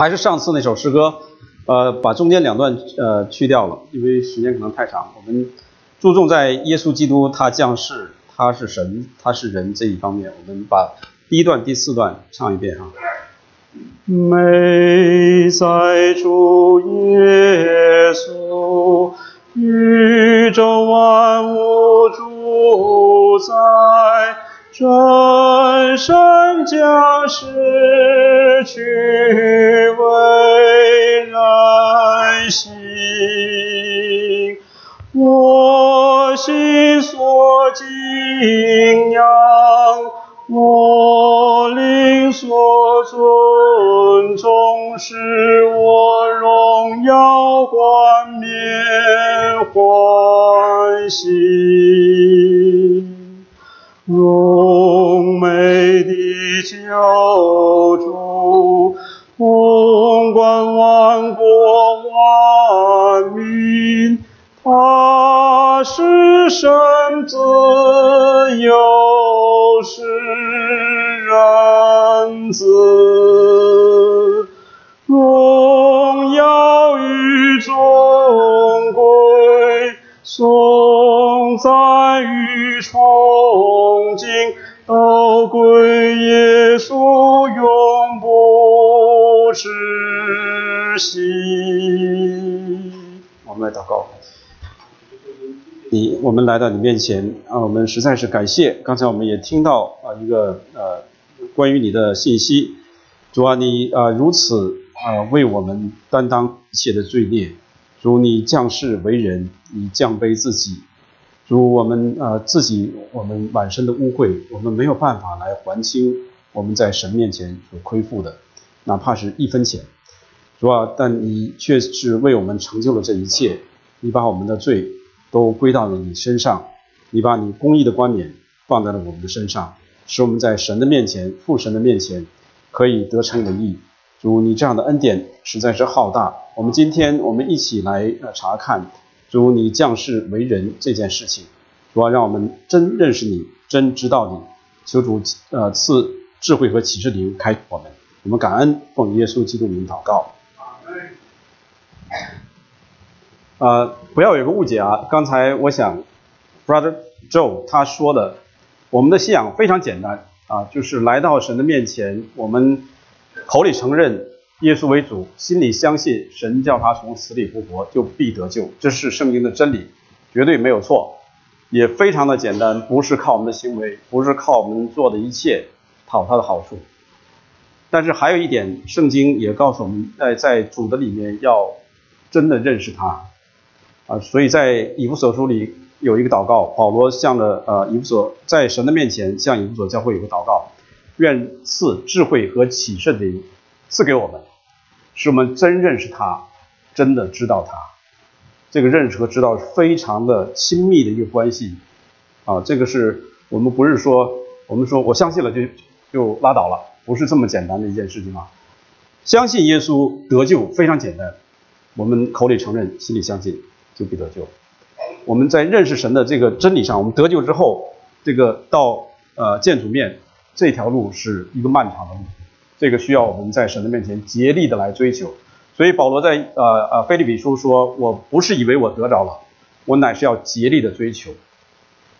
还是上次那首诗歌，呃，把中间两段呃去掉了，因为时间可能太长。我们注重在耶稣基督他降世，他是神，他是人这一方面。我们把第一段、第四段唱一遍啊。美在主耶稣，宇宙万物主宰，真神将失去心，我心所敬仰。我灵所尊重，使我荣耀冠冕欢喜，荣美的救主，统管万他是神子又是人子，荣耀与尊贵，颂赞与崇敬，都归耶稣永不止息。我们来祷告。你，我们来到你面前啊，我们实在是感谢。刚才我们也听到啊一个呃关于你的信息，主啊，你啊如此啊为我们担当一切的罪孽，主你降世为人，你降卑自己，主我们啊自己我们满身的污秽，我们没有办法来还清我们在神面前所亏负的，哪怕是一分钱，主啊，但你却是为我们成就了这一切，你把我们的罪。都归到了你身上，你把你公义的冠冕放在了我们的身上，使我们在神的面前、父神的面前可以得成的义。主，你这样的恩典实在是浩大。我们今天我们一起来呃查看主你降世为人这件事情，主要让我们真认识你，真知道你。求主呃赐智慧和启示灵开我们。我们感恩奉耶稣基督名祷告。呃，不要有个误解啊！刚才我想，Brother Joe 他说的，我们的信仰非常简单啊，就是来到神的面前，我们口里承认耶稣为主，心里相信神叫他从死里复活，就必得救。这是圣经的真理，绝对没有错，也非常的简单，不是靠我们的行为，不是靠我们做的一切讨他的好处。但是还有一点，圣经也告诉我们，在在主的里面要真的认识他。啊，所以在以弗所书里有一个祷告，保罗向着呃以弗所在神的面前向以弗所教会有个祷告，愿赐智慧和启示的灵赐给我们，使我们真认识他，真的知道他。这个认识和知道非常的亲密的一个关系啊，这个是我们不是说我们说我相信了就就拉倒了，不是这么简单的一件事情啊。相信耶稣得救非常简单，我们口里承认，心里相信。就必得救。我们在认识神的这个真理上，我们得救之后，这个到呃见主面这条路是一个漫长的路，这个需要我们在神的面前竭力的来追求。所以保罗在呃呃菲利比书说：“我不是以为我得着了，我乃是要竭力的追求。”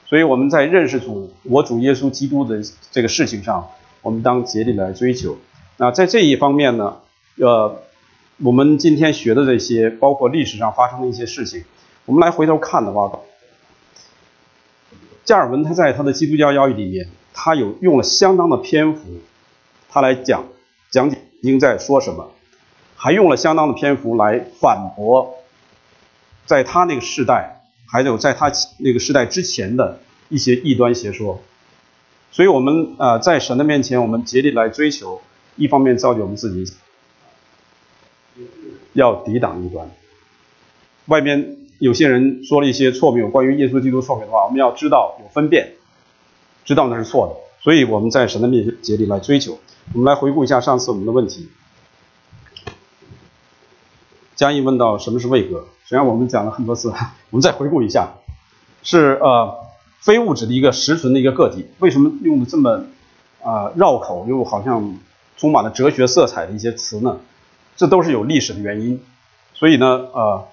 所以我们在认识主我主耶稣基督的这个事情上，我们当竭力来追求。那在这一方面呢，呃。我们今天学的这些，包括历史上发生的一些事情，我们来回头看的话，加尔文他在他的《基督教要义》里面，他有用了相当的篇幅，他来讲讲解经在说什么，还用了相当的篇幅来反驳，在他那个时代，还有在他那个时代之前的一些异端邪说，所以我们啊，在神的面前，我们竭力来追求，一方面造就我们自己。要抵挡异端。外面有些人说了一些错谬关于耶稣基督错谬的话，我们要知道有分辨，知道那是错的。所以我们在神的面前竭力来追求。我们来回顾一下上次我们的问题。嘉义问到什么是位格，实际上我们讲了很多次，我们再回顾一下，是呃非物质的一个实存的一个个体。为什么用的这么啊绕口又好像充满了哲学色彩的一些词呢？这都是有历史的原因。所以呢，呃，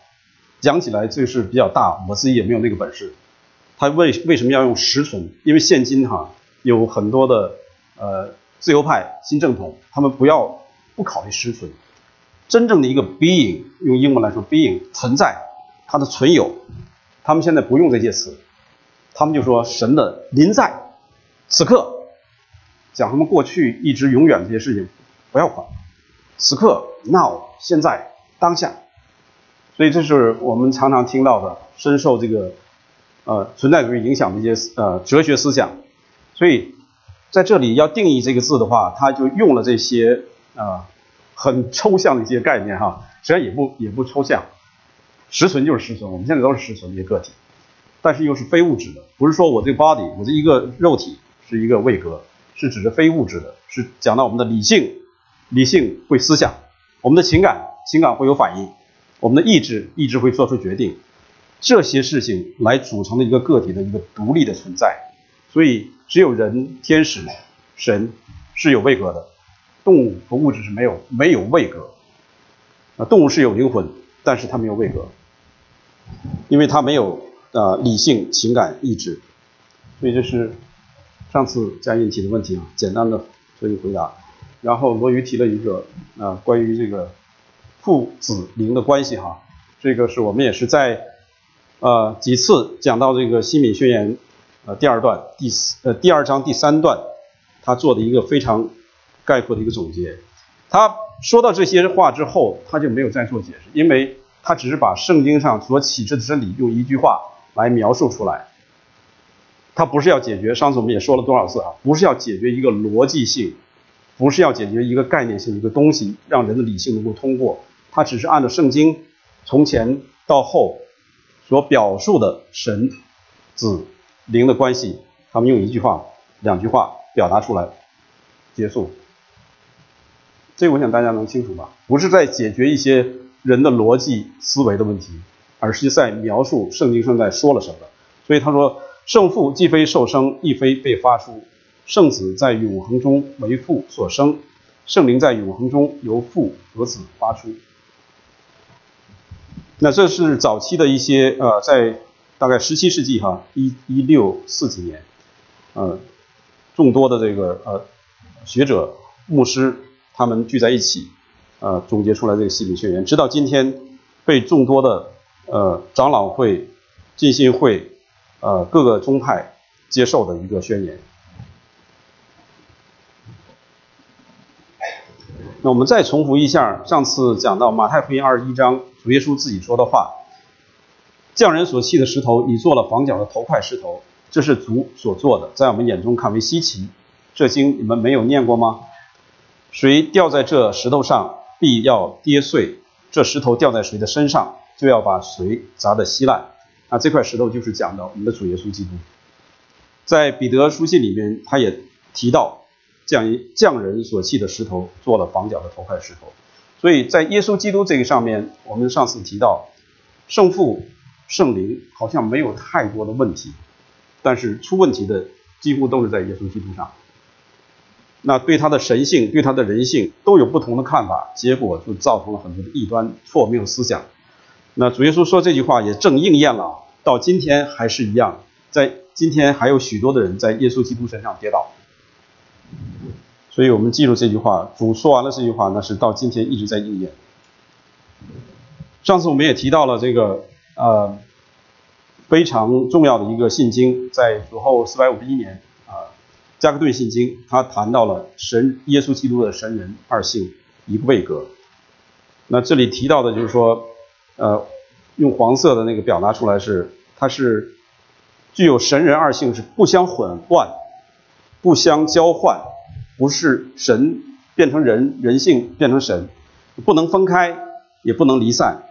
讲起来这是比较大，我自己也没有那个本事。他为为什么要用实存？因为现今哈有很多的呃自由派新正统，他们不要不考虑实存，真正的一个 being，用英文来说 being 存在，它的存有，他们现在不用这些词，他们就说神的临在，此刻，讲他们过去一直永远这些事情不要管，此刻 now 现在当下。所以这是我们常常听到的，深受这个呃存在主义影响的一些呃哲学思想。所以在这里要定义这个字的话，他就用了这些啊很抽象的一些概念哈，实际上也不也不抽象，实存就是实存，我们现在都是实存的一些个体，但是又是非物质的，不是说我这个 body 我这一个肉体是一个位格，是指着非物质的，是讲到我们的理性，理性会思想，我们的情感，情感会有反应。我们的意志意志会做出决定，这些事情来组成的一个个体的一个独立的存在，所以只有人、天使、神是有位格的，动物和物质是没有没有位格。啊，动物是有灵魂，但是它没有位格，因为它没有呃理性、情感、意志，所以这是上次嘉印提的问题啊，简单的做一个回答。然后罗瑜提了一个啊关于这个。父子灵的关系哈，这个是我们也是在呃几次讲到这个西敏宣言呃第二段第四呃第二章第三段，他做的一个非常概括的一个总结。他说到这些话之后，他就没有再做解释，因为他只是把圣经上所启示的真理用一句话来描述出来。他不是要解决，上次我们也说了多少次啊，不是要解决一个逻辑性，不是要解决一个概念性的一个东西，让人的理性能够通过。他只是按照圣经从前到后所表述的神、子、灵的关系，他们用一句话、两句话表达出来，结束。这个我想大家能清楚吧？不是在解决一些人的逻辑思维的问题，而是在描述圣经上在说了什么。所以他说：“圣父既非受生，亦非被发出；圣子在永恒中为父所生，圣灵在永恒中由父和子发出。”那这是早期的一些呃，在大概十七世纪哈，一一六四几年，呃，众多的这个呃学者、牧师他们聚在一起，呃，总结出来这个西敏宣言，直到今天被众多的呃长老会、浸信会、呃各个宗派接受的一个宣言。那我们再重复一下上次讲到马太福音二十一章。主耶稣自己说的话：“匠人所砌的石头，已做了房角的头块石头，这是主所做的，在我们眼中看为稀奇。这经你们没有念过吗？谁掉在这石头上，必要跌碎；这石头掉在谁的身上，就要把谁砸得稀烂。那，这块石头就是讲的我们的主耶稣基督。在彼得书信里面，他也提到匠匠人所砌的石头，做了房角的头块石头。”所以在耶稣基督这个上面，我们上次提到圣父、圣灵好像没有太多的问题，但是出问题的几乎都是在耶稣基督上。那对他的神性、对他的人性都有不同的看法，结果就造成了很多的异端、错谬思想。那主耶稣说这句话也正应验了，到今天还是一样，在今天还有许多的人在耶稣基督身上跌倒。所以我们记住这句话，主说完了这句话，那是到今天一直在应验。上次我们也提到了这个呃非常重要的一个信经，在主后四百五十一年啊，加克顿信经，他谈到了神耶稣基督的神人二性一个位格。那这里提到的就是说，呃，用黄色的那个表达出来是，它是具有神人二性，是不相混乱，不相交换。不是神变成人，人性变成神，不能分开，也不能离散。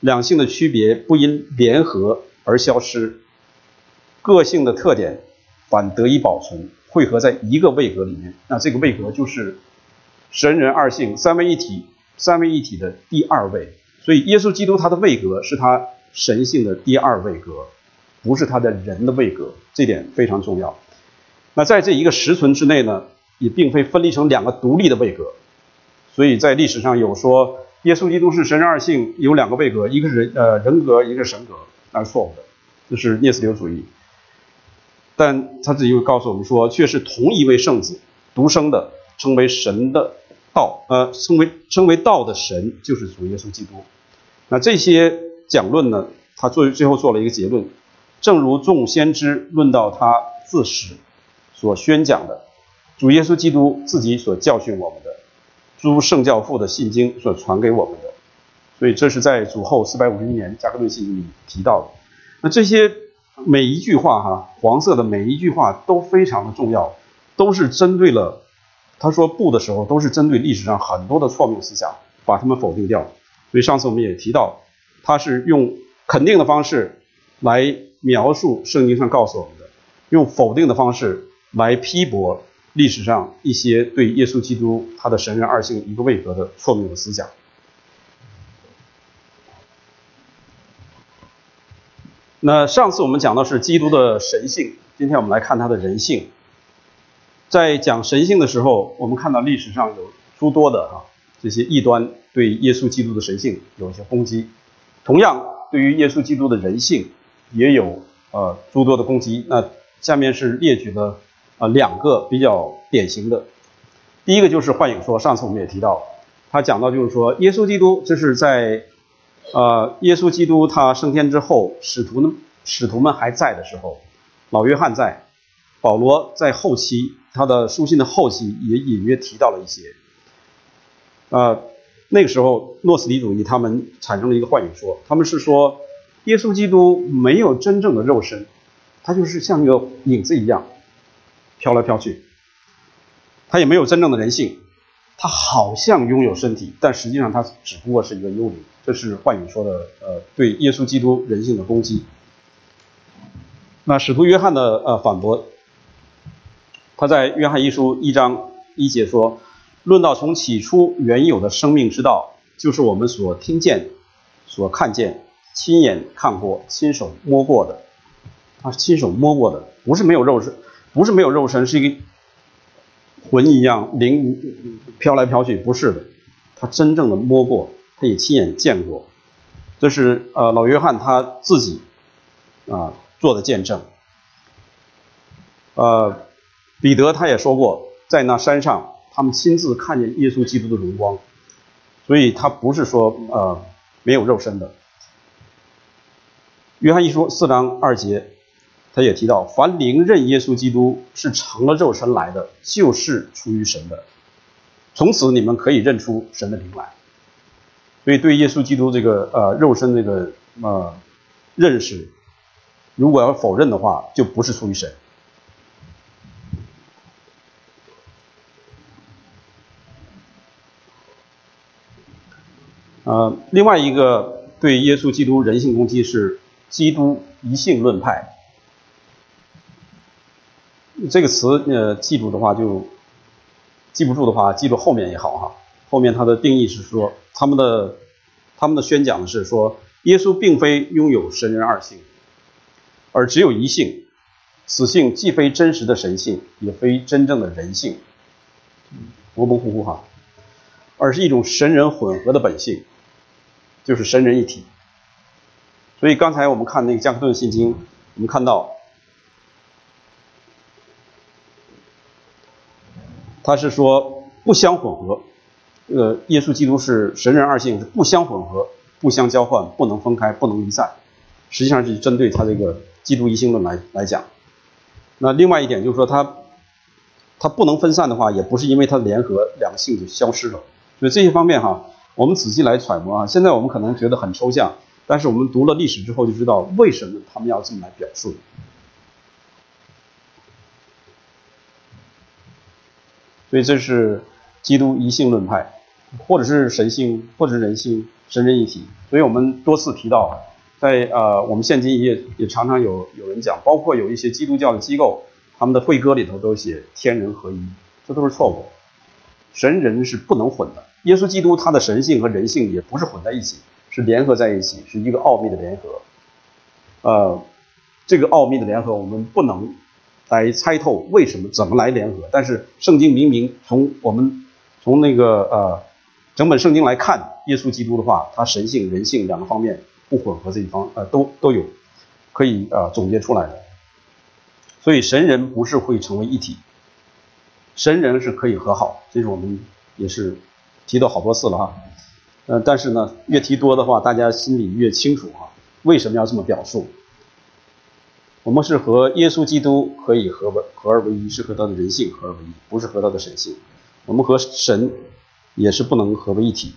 两性的区别不因联合而消失，个性的特点反得以保存，汇合在一个位格里面。那这个位格就是神人二性三位一体，三位一体的第二位。所以耶稣基督他的位格是他神性的第二位格，不是他的人的位格，这点非常重要。那在这一个实存之内呢？也并非分离成两个独立的位格，所以在历史上有说耶稣基督是神人二性，有两个位格，一个是呃人格，一个是神格，那是错误的，这是聂斯流主义。但他自己又告诉我们说，却是同一位圣子，独生的，称为神的道，呃，称为称为道的神，就是主耶稣基督。那这些讲论呢，他作为最后做了一个结论，正如众先知论到他自始所宣讲的，主耶稣基督自己所教训我们的，诸圣教父的信经所传给我们的，所以这是在主后四百五十一年加克顿信经里提到的。那这些。每一句话哈，黄色的每一句话都非常的重要，都是针对了他说不的时候，都是针对历史上很多的错谬思想，把他们否定掉。所以上次我们也提到，他是用肯定的方式来描述圣经上告诉我们的，用否定的方式来批驳历史上一些对耶稣基督他的神人二性一个位格的错谬的思想。那上次我们讲到是基督的神性，今天我们来看他的人性。在讲神性的时候，我们看到历史上有诸多的哈这些异端对耶稣基督的神性有一些攻击，同样对于耶稣基督的人性也有呃诸多的攻击。那下面是列举的啊两个比较典型的，第一个就是幻影说，上次我们也提到，他讲到就是说耶稣基督这是在。呃，耶稣基督他升天之后，使徒呢，使徒们还在的时候，老约翰在，保罗在后期，他的书信的后期也隐约提到了一些。呃，那个时候诺斯底主义他们产生了一个幻影说，他们是说耶稣基督没有真正的肉身，他就是像一个影子一样飘来飘去，他也没有真正的人性，他好像拥有身体，但实际上他只不过是一个幽灵。这是幻影说的，呃，对耶稣基督人性的攻击。那使徒约翰的呃反驳，他在约翰一书一章一节说：“论到从起初原有的生命之道，就是我们所听见、所看见、亲眼看过、亲手摸过的。他是亲手摸过的，不是没有肉身，不是没有肉身，是一个魂一样灵飘来飘去，不是的，他真正的摸过。”他也亲眼见过，这是呃老约翰他自己啊做的见证。呃，彼得他也说过，在那山上他们亲自看见耶稣基督的荣光，所以他不是说呃没有肉身的。约翰一书四章二节，他也提到，凡灵认耶稣基督是成了肉身来的，就是出于神的。从此你们可以认出神的灵来。所以，对耶稣基督这个呃肉身这个呃认识，如果要否认的话，就不是出于神。呃，另外一个对耶稣基督人性攻击是基督一性论派。这个词呃记住的话就记不住的话，记住后面也好哈。后面它的定义是说。他们的他们的宣讲是说，耶稣并非拥有神人二性，而只有一性，此性既非真实的神性，也非真正的人性，模模糊糊哈，而是一种神人混合的本性，就是神人一体。所以刚才我们看那个加克顿信经，我们看到，他是说不相混合。这个耶稣基督是神人二性，是不相混合、不相交换、不能分开、不能离散。实际上是针对他这个基督一性论来来讲。那另外一点就是说，他他不能分散的话，也不是因为他联合两个性就消失了。所以这些方面哈，我们仔细来揣摩啊。现在我们可能觉得很抽象，但是我们读了历史之后就知道为什么他们要这么来表述。所以这是基督一性论派。或者是神性，或者是人性，神人一体。所以我们多次提到，在呃，我们现今也也常常有有人讲，包括有一些基督教的机构，他们的会歌里头都写天人合一，这都是错误。神人是不能混的。耶稣基督他的神性和人性也不是混在一起，是联合在一起，是一个奥秘的联合。呃，这个奥秘的联合，我们不能来猜透为什么怎么来联合，但是圣经明明从我们从那个呃。整本圣经来看，耶稣基督的话，他神性、人性两个方面不混合这一方，呃，都都有可以呃总结出来的。所以神人不是会成为一体，神人是可以和好，这是我们也是提到好多次了哈。呃，但是呢，越提多的话，大家心里越清楚哈，为什么要这么表述？我们是和耶稣基督可以合为合而为一，是和他的人性合而为一，不是和他的神性。我们和神也是不能合为一体。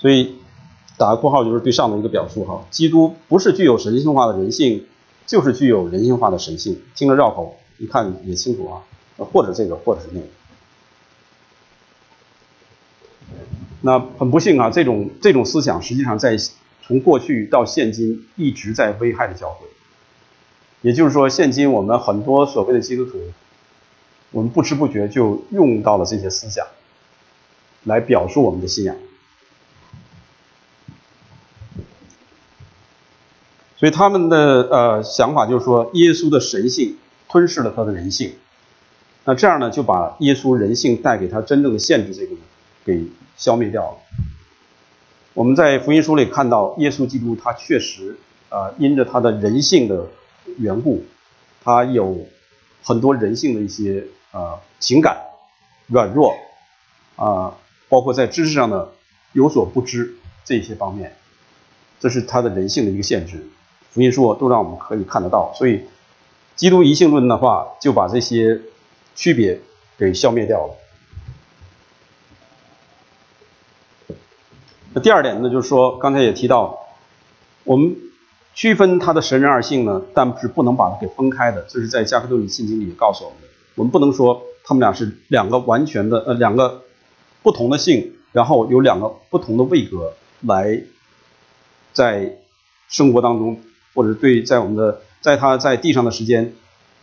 所以打个括号就是对上的一个表述哈，基督不是具有神性化的人性，就是具有人性化的神性。听着绕口，一看也清楚啊，或者这个，或者是那个。那很不幸啊，这种这种思想实际上在从过去到现今一直在危害着教会。也就是说，现今我们很多所谓的基督徒，我们不知不觉就用到了这些思想，来表述我们的信仰。所以他们的呃想法就是说，耶稣的神性吞噬了他的人性，那这样呢，就把耶稣人性带给他真正的限制这个给。消灭掉了。我们在福音书里看到，耶稣基督他确实啊，因着他的人性的缘故，他有很多人性的一些啊情感软弱啊，包括在知识上的有所不知这些方面，这是他的人性的一个限制。福音书都让我们可以看得到，所以基督一性论的话，就把这些区别给消灭掉了。那第二点呢，就是说，刚才也提到，我们区分他的神人二性呢，但是不能把它给分开的。这是在加克顿里信经里告诉我们的。我们不能说他们俩是两个完全的呃两个不同的性，然后有两个不同的位格来在生活当中，或者对在我们的在他在地上的时间，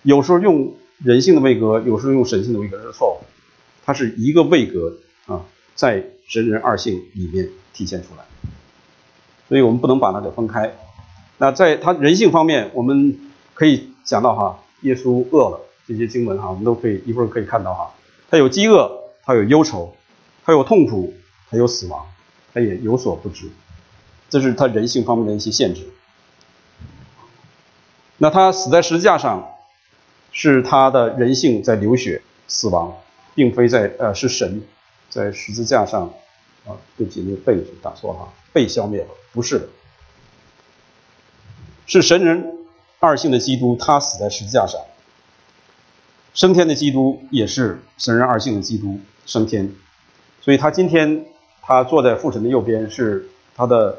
有时候用人性的位格，有时候用神性的位格是错误。它是一个位格啊，在神人二性里面。体现出来，所以我们不能把它给分开。那在他人性方面，我们可以讲到哈，耶稣饿了，这些经文哈，我们都可以一会儿可以看到哈，他有饥饿，他有忧愁，他有痛苦，他有死亡，他也有所不知，这是他人性方面的一些限制。那他死在十字架上，是他的人性在流血死亡，并非在呃是神在十字架上。啊，对不起，那个被打错了，被消灭了，不是的，是神人二性的基督，他死在十字架上，升天的基督也是神人二性的基督升天，所以他今天他坐在父神的右边，是他的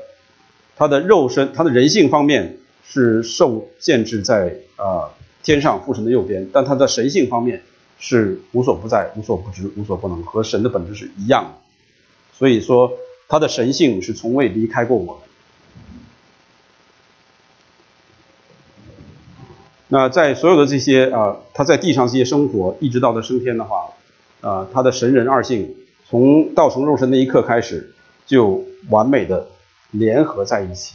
他的肉身，他的人性方面是受限制在啊天上父神的右边，但他的神性方面是无所不在、无所不知、无所不能，和神的本质是一样的。所以说，他的神性是从未离开过我们。那在所有的这些啊，他在地上这些生活，一直到他升天的话，啊，他的神人二性从道成肉身那一刻开始，就完美的联合在一起，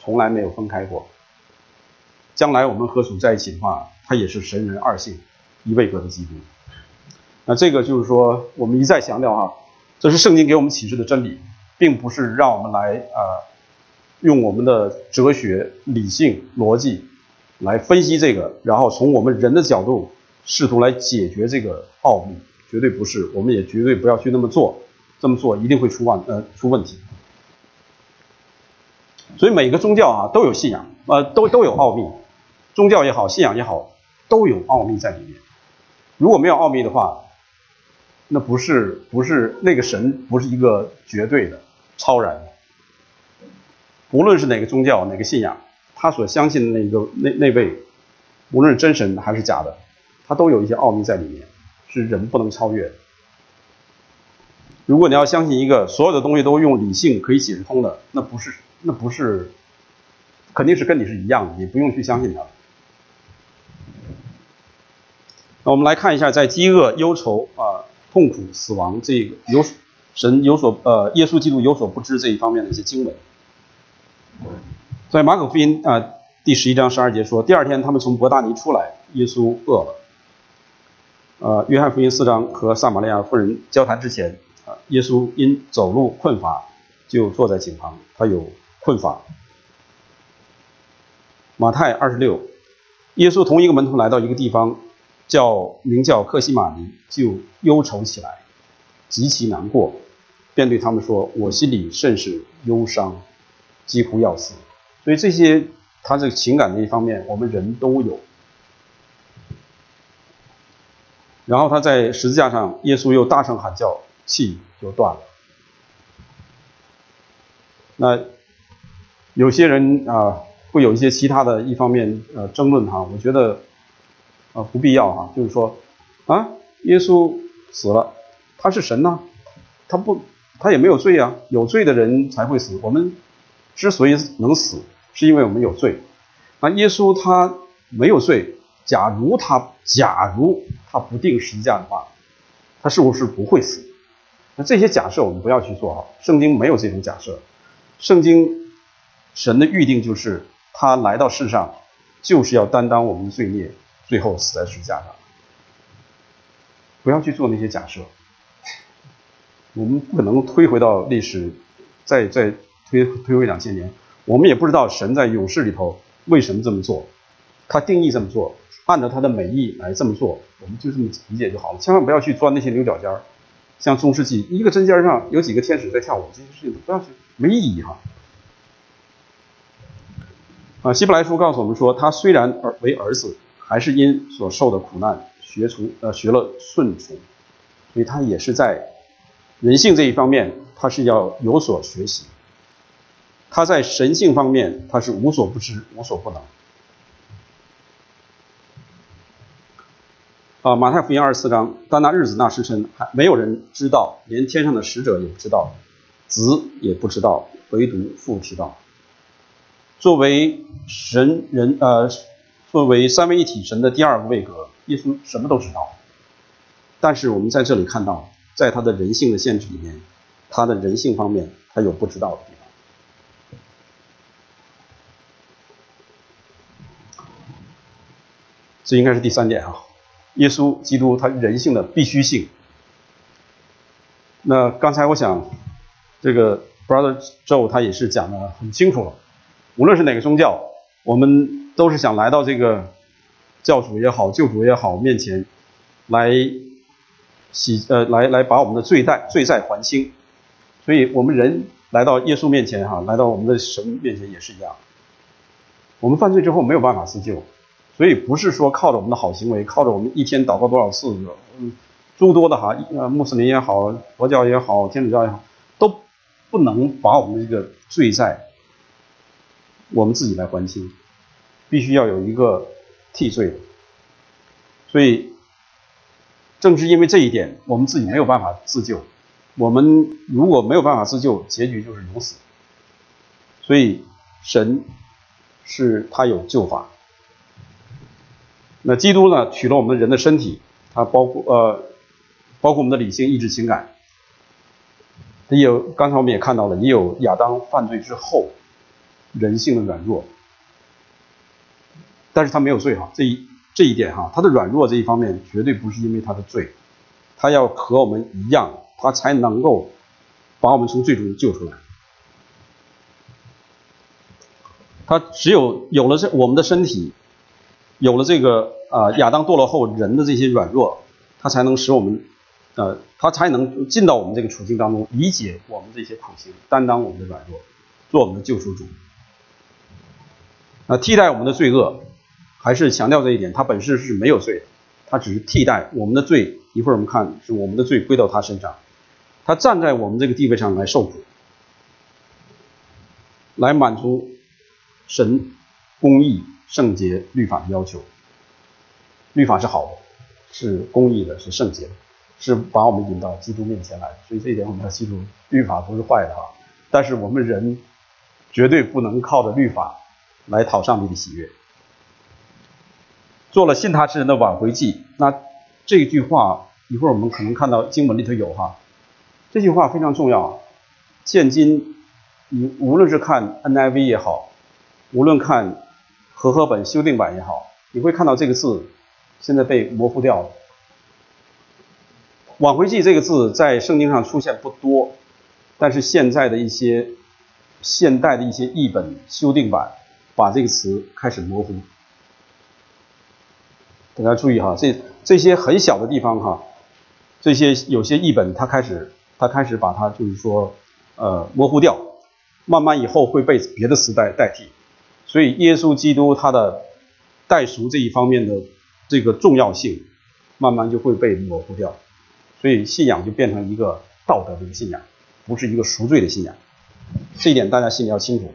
从来没有分开过。将来我们和主在一起的话，他也是神人二性一位格的基督。那这个就是说，我们一再强调哈。这是圣经给我们启示的真理，并不是让我们来啊用我们的哲学、理性、逻辑来分析这个，然后从我们人的角度试图来解决这个奥秘，绝对不是，我们也绝对不要去那么做，这么做一定会出问呃出问题。所以每个宗教啊都有信仰，呃都都有奥秘，宗教也好，信仰也好，都有奥秘在里面。如果没有奥秘的话，那不是不是那个神不是一个绝对的超然的，无论是哪个宗教哪个信仰，他所相信的那个那那位，无论是真神还是假的，他都有一些奥秘在里面，是人不能超越的。如果你要相信一个所有的东西都用理性可以解释通的，那不是那不是，肯定是跟你是一样的，你不用去相信他。那我们来看一下，在饥饿、忧愁啊。痛苦、死亡，这个有神有所呃，耶稣基督有所不知这一方面的一些经文，在马可福音啊第十一章十二节说，第二天他们从伯大尼出来，耶稣饿了，呃，约翰福音四章和撒玛利亚妇人交谈之前，啊，耶稣因走路困乏，就坐在井旁，他有困乏。马太二十六，耶稣同一个门徒来到一个地方，叫名叫克西马尼，就忧愁起来，极其难过，便对他们说：“我心里甚是忧伤，几乎要死。”所以这些他这个情感的一方面，我们人都有。然后他在十字架上，耶稣又大声喊叫，气就断了。那有些人啊，会有一些其他的一方面呃争论哈，我觉得啊不必要哈，就是说啊，耶稣死了，他是神呐，他不他也没有罪啊，有罪的人才会死。我们之所以能死，是因为我们有罪。那耶稣他没有罪。假如他，假如他不定十字架的话，他是不是不会死？那这些假设我们不要去做啊，圣经没有这种假设。圣经神的预定就是他来到世上，就是要担当我们的罪孽，最后死在十字架上。不要去做那些假设，我们不可能推回到历史，再再推推回两千年，我们也不知道神在勇士里头为什么这么做，他定义这么做。按照他的美意来这么做，我们就这么理解就好了。千万不要去钻那些牛角尖儿，像中世纪一个针尖上有几个天使在跳舞，这些事情不要去，没意义哈。啊，希伯来书告诉我们说，他虽然儿为儿子，还是因所受的苦难学出呃学了顺从，所以他也是在人性这一方面，他是要有所学习。他在神性方面，他是无所不知、无所不能。啊，马太福音二十四章，当那日子那时辰，还没有人知道，连天上的使者也不知道，子也不知道，唯独父知道。作为神人，呃，作为三位一体神的第二个位格，耶稣什么都知道。但是我们在这里看到，在他的人性的限制里面，他的人性方面，他有不知道的地方。这应该是第三点啊。耶稣基督他人性的必须性。那刚才我想，这个 Brother Joe 他也是讲的很清楚了。无论是哪个宗教，我们都是想来到这个教主也好、救主也好面前，来洗呃来来把我们的罪债罪债还清。所以我们人来到耶稣面前哈，来到我们的神面前也是一样。我们犯罪之后没有办法自救。所以不是说靠着我们的好行为，靠着我们一天祷告多少次，嗯，诸多的哈，呃，穆斯林也好，佛教也好，天主教也好，都不能把我们这个罪债，我们自己来还清，必须要有一个替罪的。所以，正是因为这一点，我们自己没有办法自救。我们如果没有办法自救，结局就是永死。所以，神是他有救法。那基督呢？取了我们人的身体，它包括呃，包括我们的理性、意志、情感。也有刚才我们也看到了，也有亚当犯罪之后人性的软弱，但是他没有罪哈。这一这一点哈，他的软弱这一方面绝对不是因为他的罪，他要和我们一样，他才能够把我们从罪中救出来。他只有有了这我们的身体。有了这个啊，亚当堕落后人的这些软弱，他才能使我们，呃，他才能进到我们这个处境当中，理解我们这些苦行，担当我们的软弱，做我们的救赎主。那，替代我们的罪恶，还是强调这一点，他本身是没有罪的，他只是替代我们的罪。一会儿我们看，是我们的罪归到他身上，他站在我们这个地位上来受苦，来满足神公义。圣洁律法的要求，律法是好的，是公义的，是圣洁的，是把我们引到基督面前来。所以这一点我们要记住，律法不是坏的啊。但是我们人绝对不能靠着律法来讨上帝的喜悦。做了信他之人的挽回祭，那这句话一会儿我们可能看到经文里头有哈，这句话非常重要。现今你无论是看 NIV 也好，无论看。和合本修订版也好，你会看到这个字现在被模糊掉了。挽回记这个字在圣经上出现不多，但是现在的一些现代的一些译本修订版把这个词开始模糊。大家注意哈，这这些很小的地方哈，这些有些译本它开始它开始把它就是说呃模糊掉，慢慢以后会被别的词代代替，所以耶稣基督他的代赎这一方面的这个重要性，慢慢就会被模糊掉。所以信仰就变成一个道德的一个信仰，不是一个赎罪的信仰，这一点大家心里要清楚。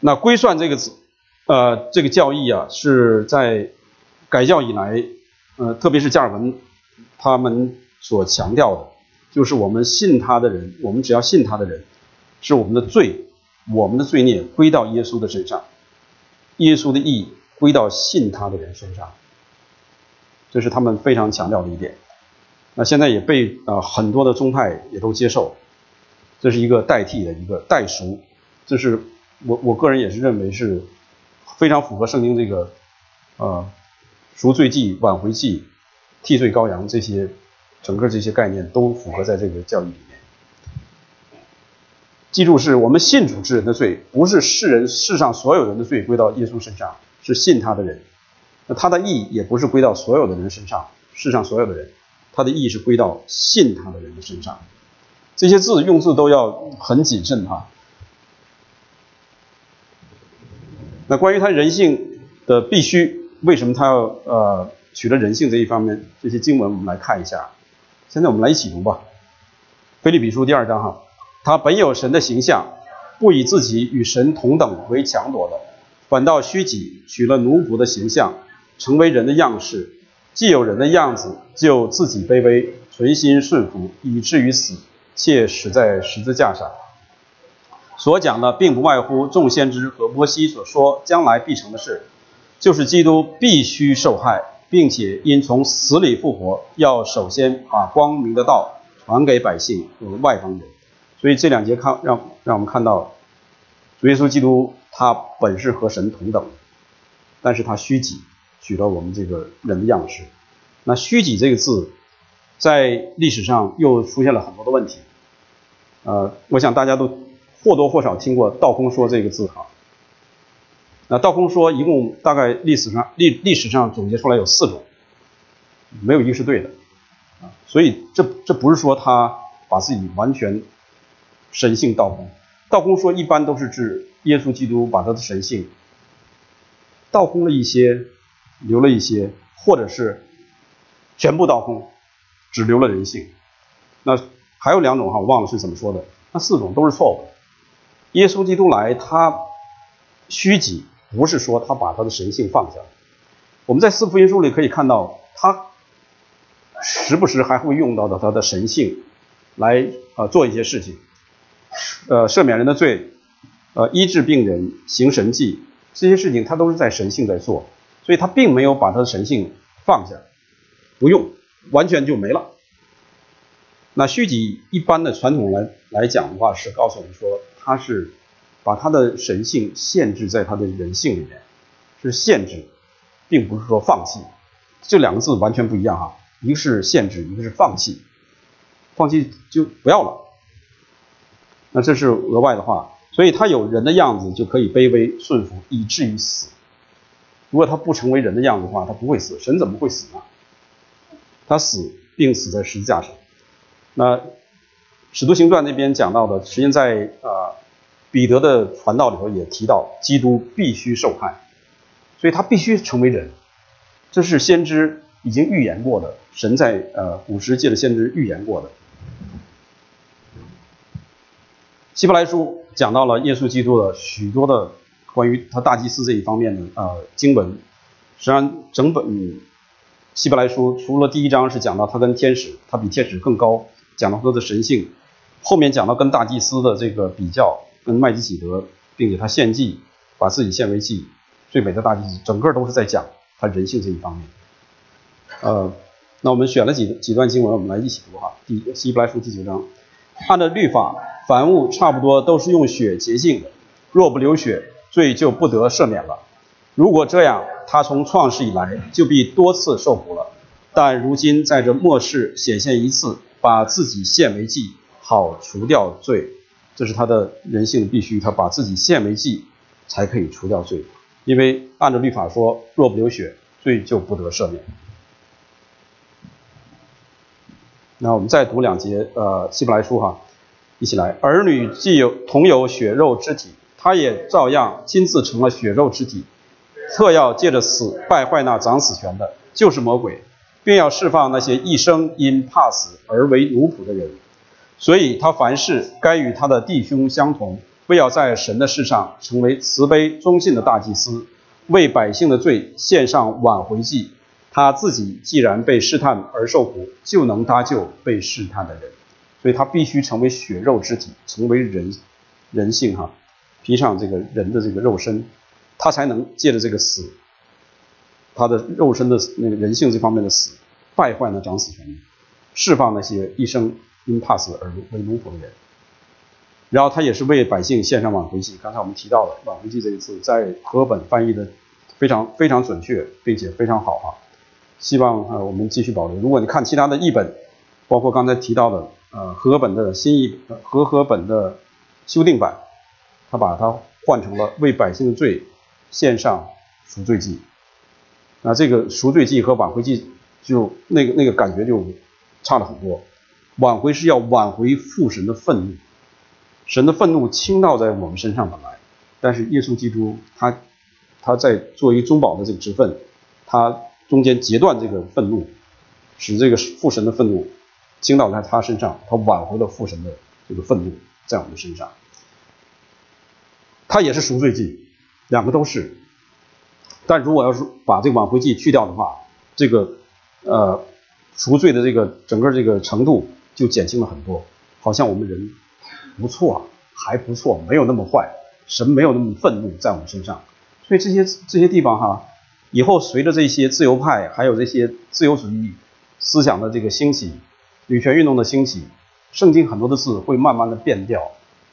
那归算这个字，呃，这个教义啊，是在改教以来，呃，特别是加尔文他们所强调的，就是我们信他的人，我们只要信他的人，是我们的罪，我们的罪孽归到耶稣的身上，耶稣的义归到信他的人身上。这是他们非常强调的一点，那现在也被呃很多的宗派也都接受，这是一个代替的一个代赎，这是我我个人也是认为是非常符合圣经这个呃赎罪祭、挽回祭、替罪羔羊这些整个这些概念都符合在这个教义里面。记住，是我们信主之人的罪，不是世人世上所有人的罪归到耶稣身上，是信他的人。那他的义也不是归到所有的人身上，世上所有的人，他的义是归到信他的人的身上。这些字用字都要很谨慎哈。那关于他人性的必须，为什么他要呃取了人性这一方面？这些经文我们来看一下。现在我们来一起读吧，《菲利比书》第二章哈。他本有神的形象，不以自己与神同等为强夺的，反倒虚己，取了奴仆的形象。成为人的样式，既有人的样子，就自己卑微，存心顺服，以至于死，且死在十字架上。所讲的，并不外乎众先知和摩西所说将来必成的事，就是基督必须受害，并且因从死里复活，要首先把光明的道传给百姓和外邦人。所以这两节看，让让我们看到，主耶稣基督他本是和神同等，但是他虚己。取了我们这个人的样式，那虚己这个字，在历史上又出现了很多的问题。呃，我想大家都或多或少听过“道空说”这个字哈。那“道空说”一共大概历史上历历史上总结出来有四种，没有一个是对的啊。所以这这不是说他把自己完全神性道空。道空说一般都是指耶稣基督把他的神性道空了一些。留了一些，或者是全部道空，只留了人性。那还有两种哈，我忘了是怎么说的。那四种都是错误的。耶稣基督来，他虚己，不是说他把他的神性放下。我们在四福音书里可以看到，他时不时还会用到的他的神性，来呃做一些事情，呃赦免人的罪，呃医治病人，行神迹，这些事情他都是在神性在做。所以他并没有把他的神性放下，不用，完全就没了。那虚己一般的传统来来讲的话，是告诉我们说，他是把他的神性限制在他的人性里面，是限制，并不是说放弃。这两个字完全不一样哈，一个是限制，一个是放弃，放弃就不要了。那这是额外的话，所以他有人的样子，就可以卑微顺服，以至于死。如果他不成为人的样子的话，他不会死。神怎么会死呢？他死并死在十字架上。那《使徒行传》那边讲到的，实际上在啊彼得的传道里头也提到，基督必须受害，所以他必须成为人。这是先知已经预言过的，神在呃古时界的先知预言过的。希伯来书讲到了耶稣基督的许多的。关于他大祭司这一方面的呃经文，实际上整本希伯来书除了第一章是讲到他跟天使，他比天使更高，讲到他的神性，后面讲到跟大祭司的这个比较，跟麦基喜德，并且他献祭，把自己献为祭，最美的大祭司，整个都是在讲他人性这一方面。呃，那我们选了几几段经文，我们来一起读哈。第希伯来书第九章，按照律法，凡物差不多都是用血洁净的，若不流血。罪就不得赦免了。如果这样，他从创世以来就必多次受苦了。但如今在这末世显现一次，把自己献为祭，好除掉罪。这是他的人性必须，他把自己献为祭，才可以除掉罪。因为按照律法说，若不流血，罪就不得赦免。那我们再读两节，呃，希伯来书哈，一起来。儿女既有同有血肉之体，他也照样亲自成了血肉之体，特要借着死败坏那掌死权的，就是魔鬼，并要释放那些一生因怕死而为奴仆的人。所以他凡事该与他的弟兄相同，不要在神的事上成为慈悲忠信的大祭司，为百姓的罪献上挽回祭。他自己既然被试探而受苦，就能搭救被试探的人。所以他必须成为血肉之体，成为人人性哈，披上这个人的这个肉身，他才能借着这个死，他的肉身的那个人性这方面的死，败坏那掌死权，释放那些一生。因怕死而为奴仆的人，然后他也是为百姓献上挽回祭。刚才我们提到了挽回祭这一次，在和本翻译的非常非常准确，并且非常好啊。希望呃我们继续保留。如果你看其他的译本，包括刚才提到的呃和本的新译和合本的修订版，他把它换成了为百姓的罪献上赎罪祭。那这个赎罪祭和挽回祭就那个那个感觉就差了很多。挽回是要挽回父神的愤怒，神的愤怒倾倒在我们身上本来，但是耶稣基督他他在作为中保的这个职分，他中间截断这个愤怒，使这个父神的愤怒倾倒在他身上，他挽回了父神的这个愤怒在我们身上，他也是赎罪祭，两个都是，但如果要是把这个挽回祭去掉的话，这个呃赎罪的这个整个这个程度。就减轻了很多，好像我们人不错，还不错，没有那么坏，神没有那么愤怒在我们身上。所以这些这些地方哈，以后随着这些自由派还有这些自由主义思想的这个兴起，女权运动的兴起，圣经很多的字会慢慢的变掉，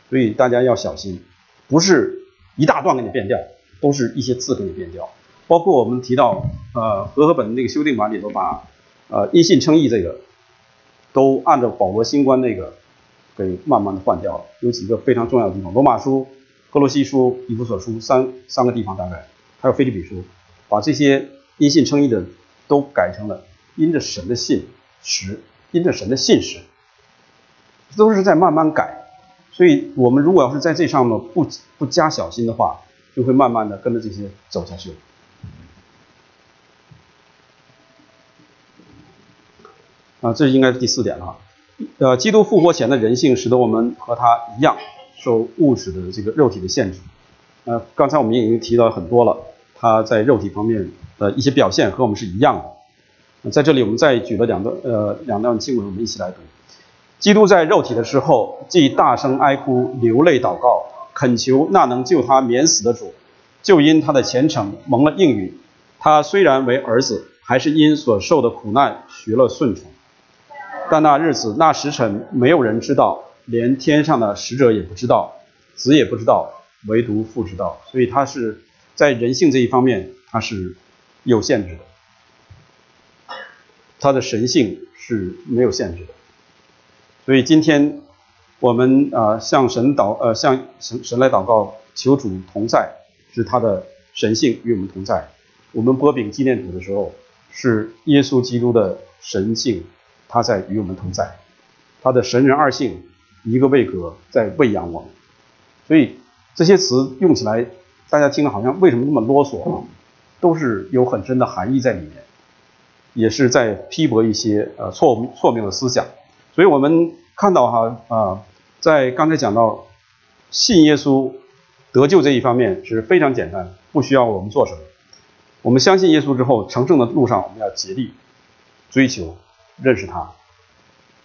所以大家要小心，不是一大段给你变掉，都是一些字给你变掉。包括我们提到呃和合本那个修订版里头把呃一信称义这个。都按照保罗新观那个给慢慢的换掉了，有几个非常重要的地方，罗马书、哥罗西书、以弗所书三三个地方大概，还有菲利比书，把这些因信称义的都改成了因着神的信实，因着神的信实，都是在慢慢改，所以我们如果要是在这上面不不加小心的话，就会慢慢的跟着这些走下去。啊，这应该是第四点了。呃，基督复活前的人性，使得我们和他一样受物质的这个肉体的限制。呃，刚才我们已经提到很多了，他在肉体方面的一些表现和我们是一样的。在这里，我们再举了两段呃两段经文，我们一起来读。基督在肉体的时候，既大声哀哭、流泪祷告，恳求那能救他免死的主，就因他的虔诚蒙了应允。他虽然为儿子，还是因所受的苦难学了顺从。但那日子、那时辰，没有人知道，连天上的使者也不知道，子也不知道，唯独父知道。所以他是在人性这一方面，他是有限制的，他的神性是没有限制的。所以今天我们啊向神祷呃向神神来祷告，求主同在，是他的神性与我们同在。我们波饼纪念主的时候，是耶稣基督的神性。他在与我们同在，他的神人二性一个位格在喂养我们，所以这些词用起来，大家听了好像为什么那么啰嗦啊？都是有很深的含义在里面，也是在批驳一些呃错误错谬的思想。所以我们看到哈啊，在刚才讲到信耶稣得救这一方面是非常简单，不需要我们做什么。我们相信耶稣之后，成圣的路上我们要竭力追求。认识他，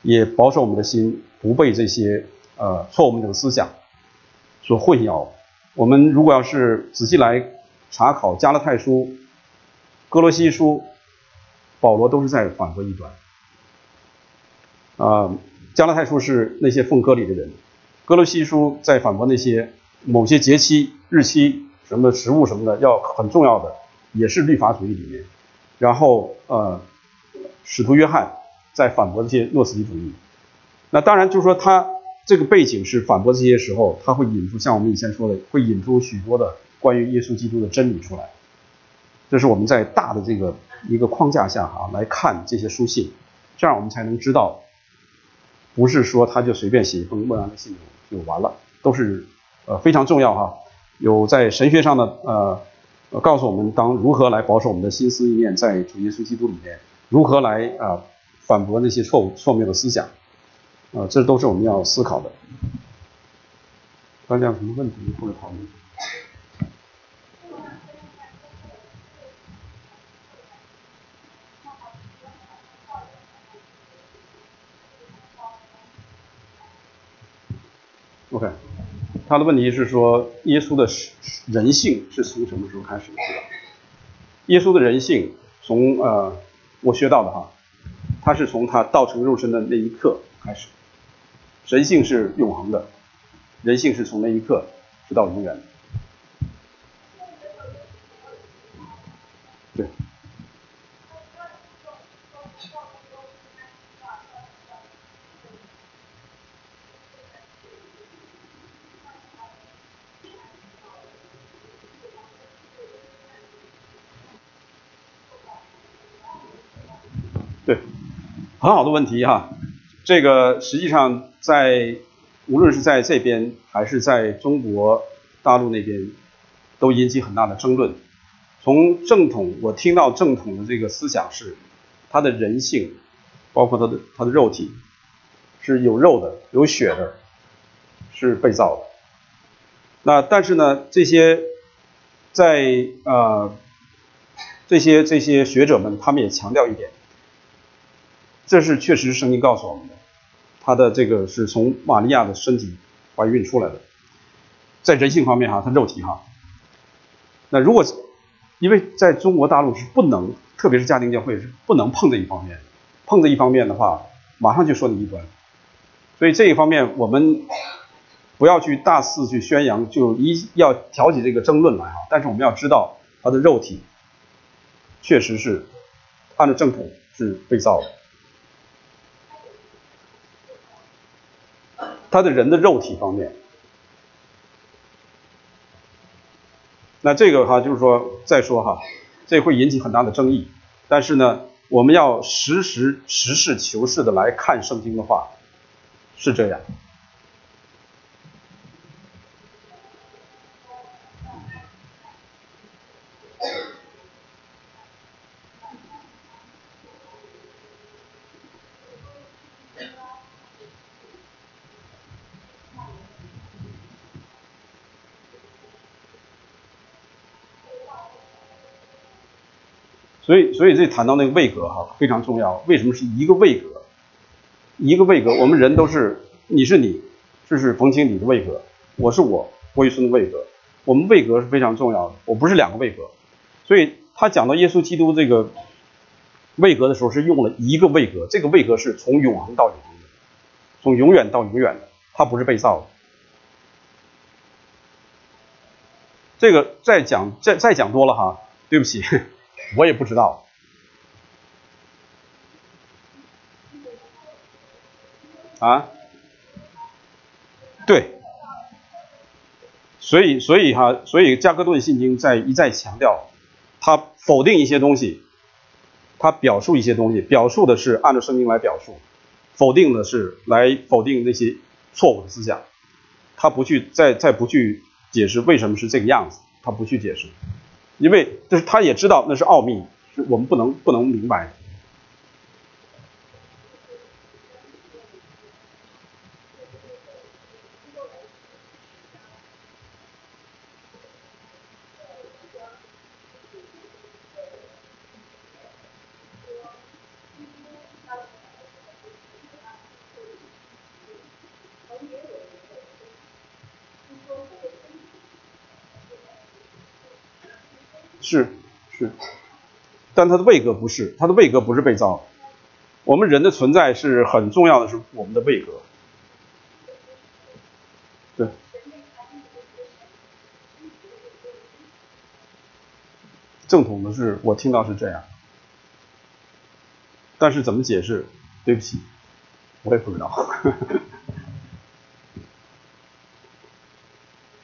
也保守我们的心不被这些呃错误的思想所混淆。我们如果要是仔细来查考加拉太书、哥罗西书，保罗都是在反驳异端。啊，加拉太书是那些奉割礼的人，哥罗西书在反驳那些某些节期、日期、什么食物什么的要很重要的，也是律法主义里面。然后呃。使徒约翰在反驳这些诺斯底主义。那当然就是说他这个背景是反驳这些时候，他会引出像我们以前说的，会引出许多的关于耶稣基督的真理出来。这是我们在大的这个一个框架下哈来看这些书信，这样我们才能知道，不是说他就随便写一封莫然的信就就完了，都是呃非常重要哈。有在神学上的呃告诉我们当如何来保守我们的心思意念在主耶稣基督里面，如何来啊反驳那些错误错谬的思想，啊这都是我们要思考的。大家有什么问题或者讨论？OK，他的问题是说，耶稣的人性是从什么时候开始的？耶稣的人性从呃，我学到的哈，他是从他道成肉身的那一刻开始，人性是永恒的，人性是从那一刻直到永远。很好的问题哈，这个实际上在无论是在这边还是在中国大陆那边，都引起很大的争论。从正统，我听到正统的这个思想是，他的人性，包括他的他的肉体，是有肉的、有血的，是被造的。那但是呢，这些在呃这些这些学者们，他们也强调一点。这是确实圣经告诉我们的，他的这个是从玛利亚的身体怀孕出来的，在人性方面哈，他肉体哈。那如果因为在中国大陆是不能，特别是家庭教会是不能碰这一方面，碰这一方面的话，马上就说你异端。所以这一方面我们不要去大肆去宣扬，就一要挑起这个争论来哈。但是我们要知道，他的肉体确实是按照正统是被造的。他的人的肉体方面，那这个哈就是说再说哈，这会引起很大的争议。但是呢，我们要实时实事求是的来看圣经的话，是这样。所以，所以这谈到那个位格哈非常重要。为什么是一个位格？一个位格，我们人都是，你是你，这是冯清你的位格，我是我郭玉孙的位格。我们位格是非常重要的。我不是两个位格。所以他讲到耶稣基督这个位格的时候，是用了一个位格。这个位格是从永恒到永恒的，从永远到永远的，它不是被造的。这个再讲再再讲多了哈，对不起。我也不知道，啊，对，所以所以哈，所以加克顿信经在一再强调，他否定一些东西，他表述一些东西，表述的是按照圣经来表述，否定的是来否定那些错误的思想，他不去再再不去解释为什么是这个样子，他不去解释。因为就是他也知道那是奥秘，我们不能不能明白是，但它的位格不是，它的位格不是被造。我们人的存在是很重要的，是我们的位格。对，正统的是我听到是这样，但是怎么解释？对不起，我也不知道。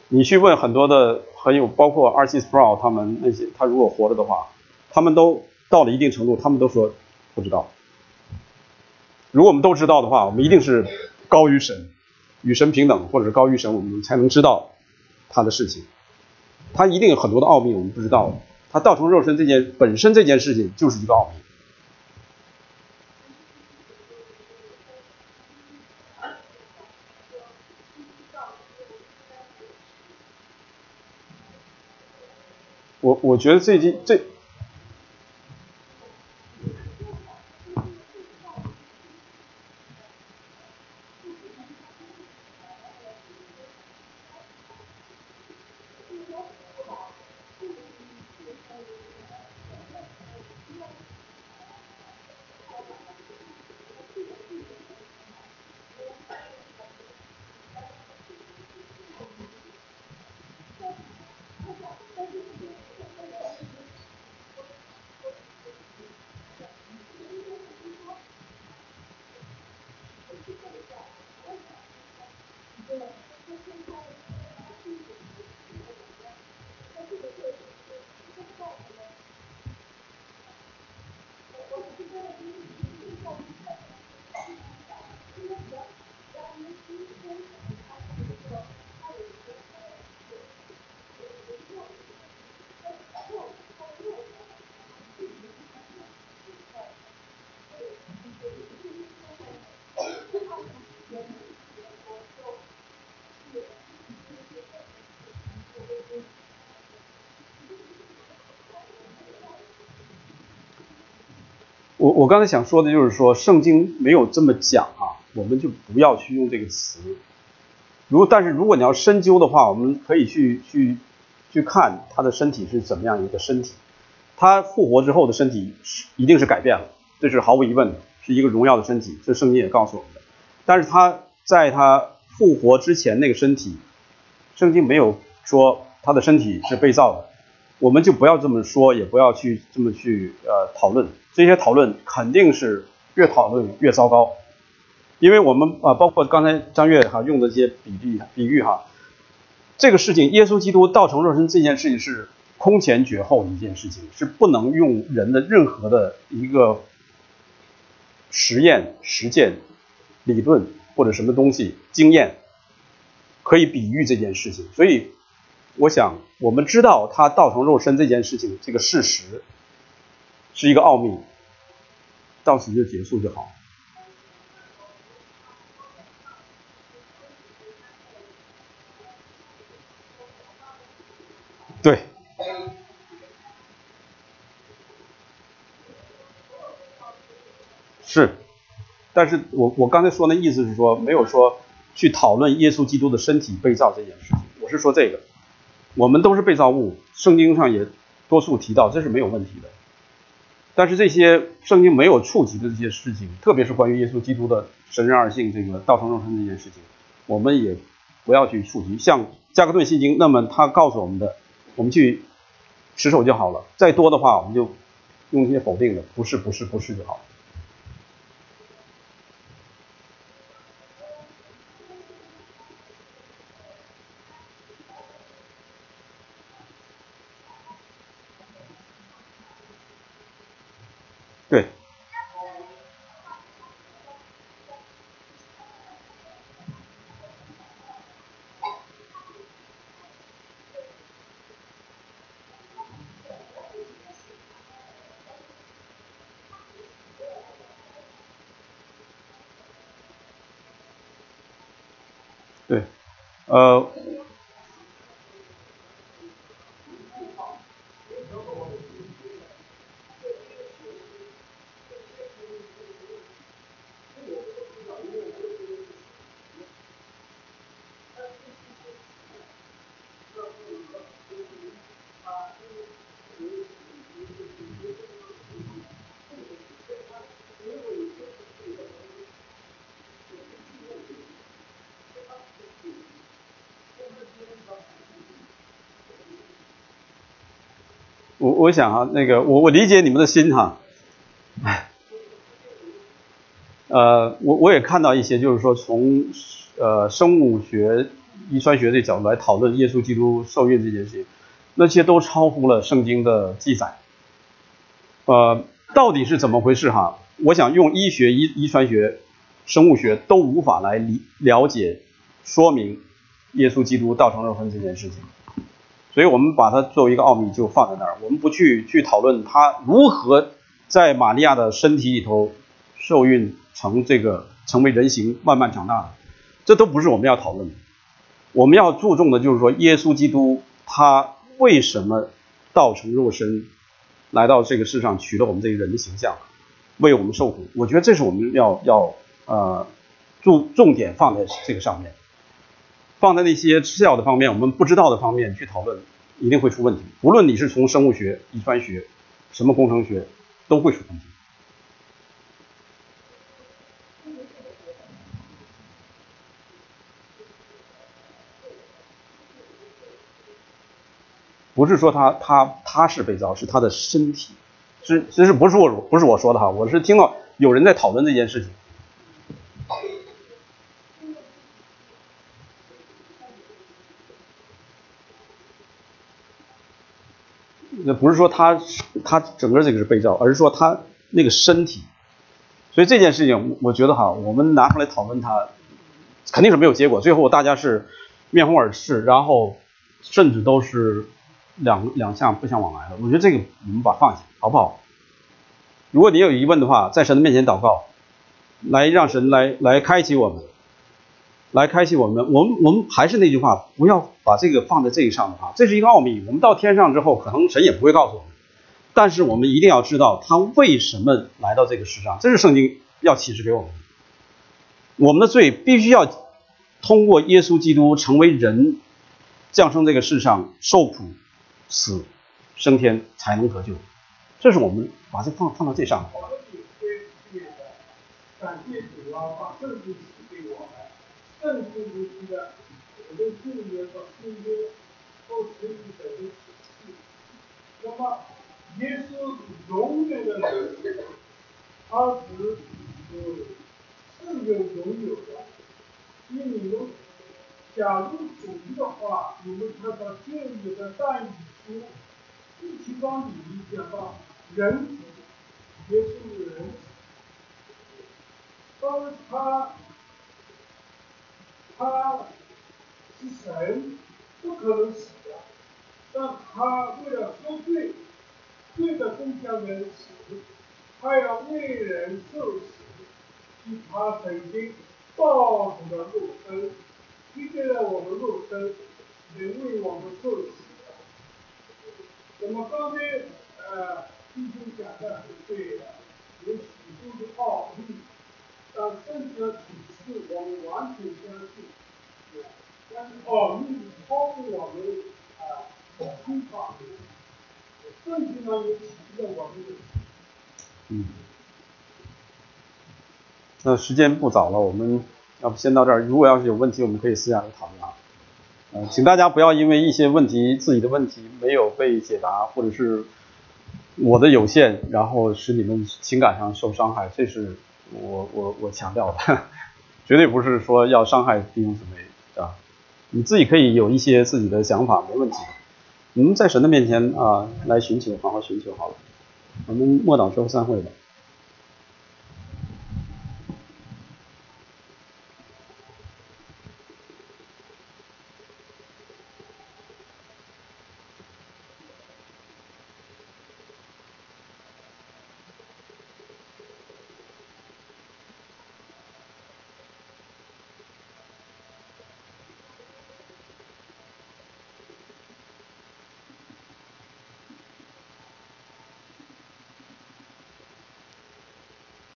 你去问很多的很有，包括 R.C. Sproul 他们那些，他如果活着的话，他们都到了一定程度，他们都说不知道。如果我们都知道的话，我们一定是高于神，与神平等，或者是高于神，我们才能知道他的事情。他一定有很多的奥秘我们不知道。他道成肉身这件本身这件事情就是一个奥秘。我我觉得最近最。我我刚才想说的就是说，圣经没有这么讲啊，我们就不要去用这个词。如但是如果你要深究的话，我们可以去去去看他的身体是怎么样一个身体。他复活之后的身体是一定是改变了，这是毫无疑问的，是一个荣耀的身体。这圣经也告诉我们的。但是他在他复活之前那个身体，圣经没有说他的身体是被造的，我们就不要这么说，也不要去这么去呃讨论。这些讨论肯定是越讨论越糟糕，因为我们啊，包括刚才张悦哈用的这些比喻比喻哈，这个事情，耶稣基督道成肉身这件事情是空前绝后的一件事情，是不能用人的任何的一个实验、实践、理论或者什么东西经验可以比喻这件事情。所以，我想我们知道他道成肉身这件事情这个事实。是一个奥秘，到此就结束就好。对，是，但是我我刚才说那意思是说，没有说去讨论耶稣基督的身体被造这件事情。我是说这个，我们都是被造物，圣经上也多数提到，这是没有问题的。但是这些圣经没有触及的这些事情，特别是关于耶稣基督的神人二性、这个道成肉身这件事情，我们也不要去触及。像加克顿信经，那么他告诉我们的，我们去持守就好了。再多的话，我们就用一些否定的，不是，不是，不是就好。了，对，呃。我我想哈，那个我我理解你们的心哈，哎，呃，我我也看到一些，就是说从呃生物学、遗传学这角度来讨论耶稣基督受孕这件事情，那些都超乎了圣经的记载。呃，到底是怎么回事哈？我想用医学、遗遗传学、生物学都无法来理了解、说明耶稣基督道成肉身这件事情，所以我们把它作为一个奥秘就放在那儿，我们不去去讨论他如何在玛利亚的身体里头受孕。成这个成为人形慢慢长大的，这都不是我们要讨论的。我们要注重的就是说，耶稣基督他为什么道成肉身，来到这个世上，取了我们这个人的形象，为我们受苦。我觉得这是我们要要呃重重点放在这个上面，放在那些次要的方面，我们不知道的方面去讨论，一定会出问题。无论你是从生物学、遗传学、什么工程学，都会出问题。不是说他他他是被造，是他的身体，是其实不是我不是我说的哈，我是听到有人在讨论这件事情。那不是说他他整个这个是被造，而是说他那个身体。所以这件事情，我觉得哈，我们拿出来讨论它，肯定是没有结果。最后大家是面红耳赤，然后甚至都是。两两项不相往来的，我觉得这个我们把放下，好不好？如果你有疑问的话，在神的面前祷告，来让神来来开启我们，来开启我们。我们我们还是那句话，不要把这个放在这一上的话，这是一个奥秘。我们到天上之后，可能神也不会告诉我们，但是我们一定要知道他为什么来到这个世上，这是圣经要启示给我们。我们的罪必须要通过耶稣基督成为人，降生这个世上受苦。死，升天才能得救，这是我们把这放放到这上头了。感谢主啊，把圣经赐给我们，圣经中的我们旧约和新约都是一本的启示。那么，耶稣永远的神，他是是有拥有的。因为你们假如主义的话，你们看到旧约的但以。第七章里讲到人子也是人，当他他是神，不可能死的，但他为了赎罪，罪的更加人死，他要为人受死，他曾经道成的肉身，替代了我们肉身，也为我们受死。那么刚才呃，弟兄讲的是对的，有许多的奥秘，但圣经启示我们完全相信，但是奥秘超过我们啊空法，圣经上有启示我们的。嗯。那时间不早了，我们要不先到这儿。如果要是有问题，我们可以私下里讨论啊。呃，请大家不要因为一些问题，自己的问题没有被解答，或者是我的有限，然后使你们情感上受伤害，这是我我我强调的，绝对不是说要伤害弟兄姊妹啊。你自己可以有一些自己的想法，没问题。你们在神的面前啊，来寻求，好好寻求好了。我们默祷之后散会吧。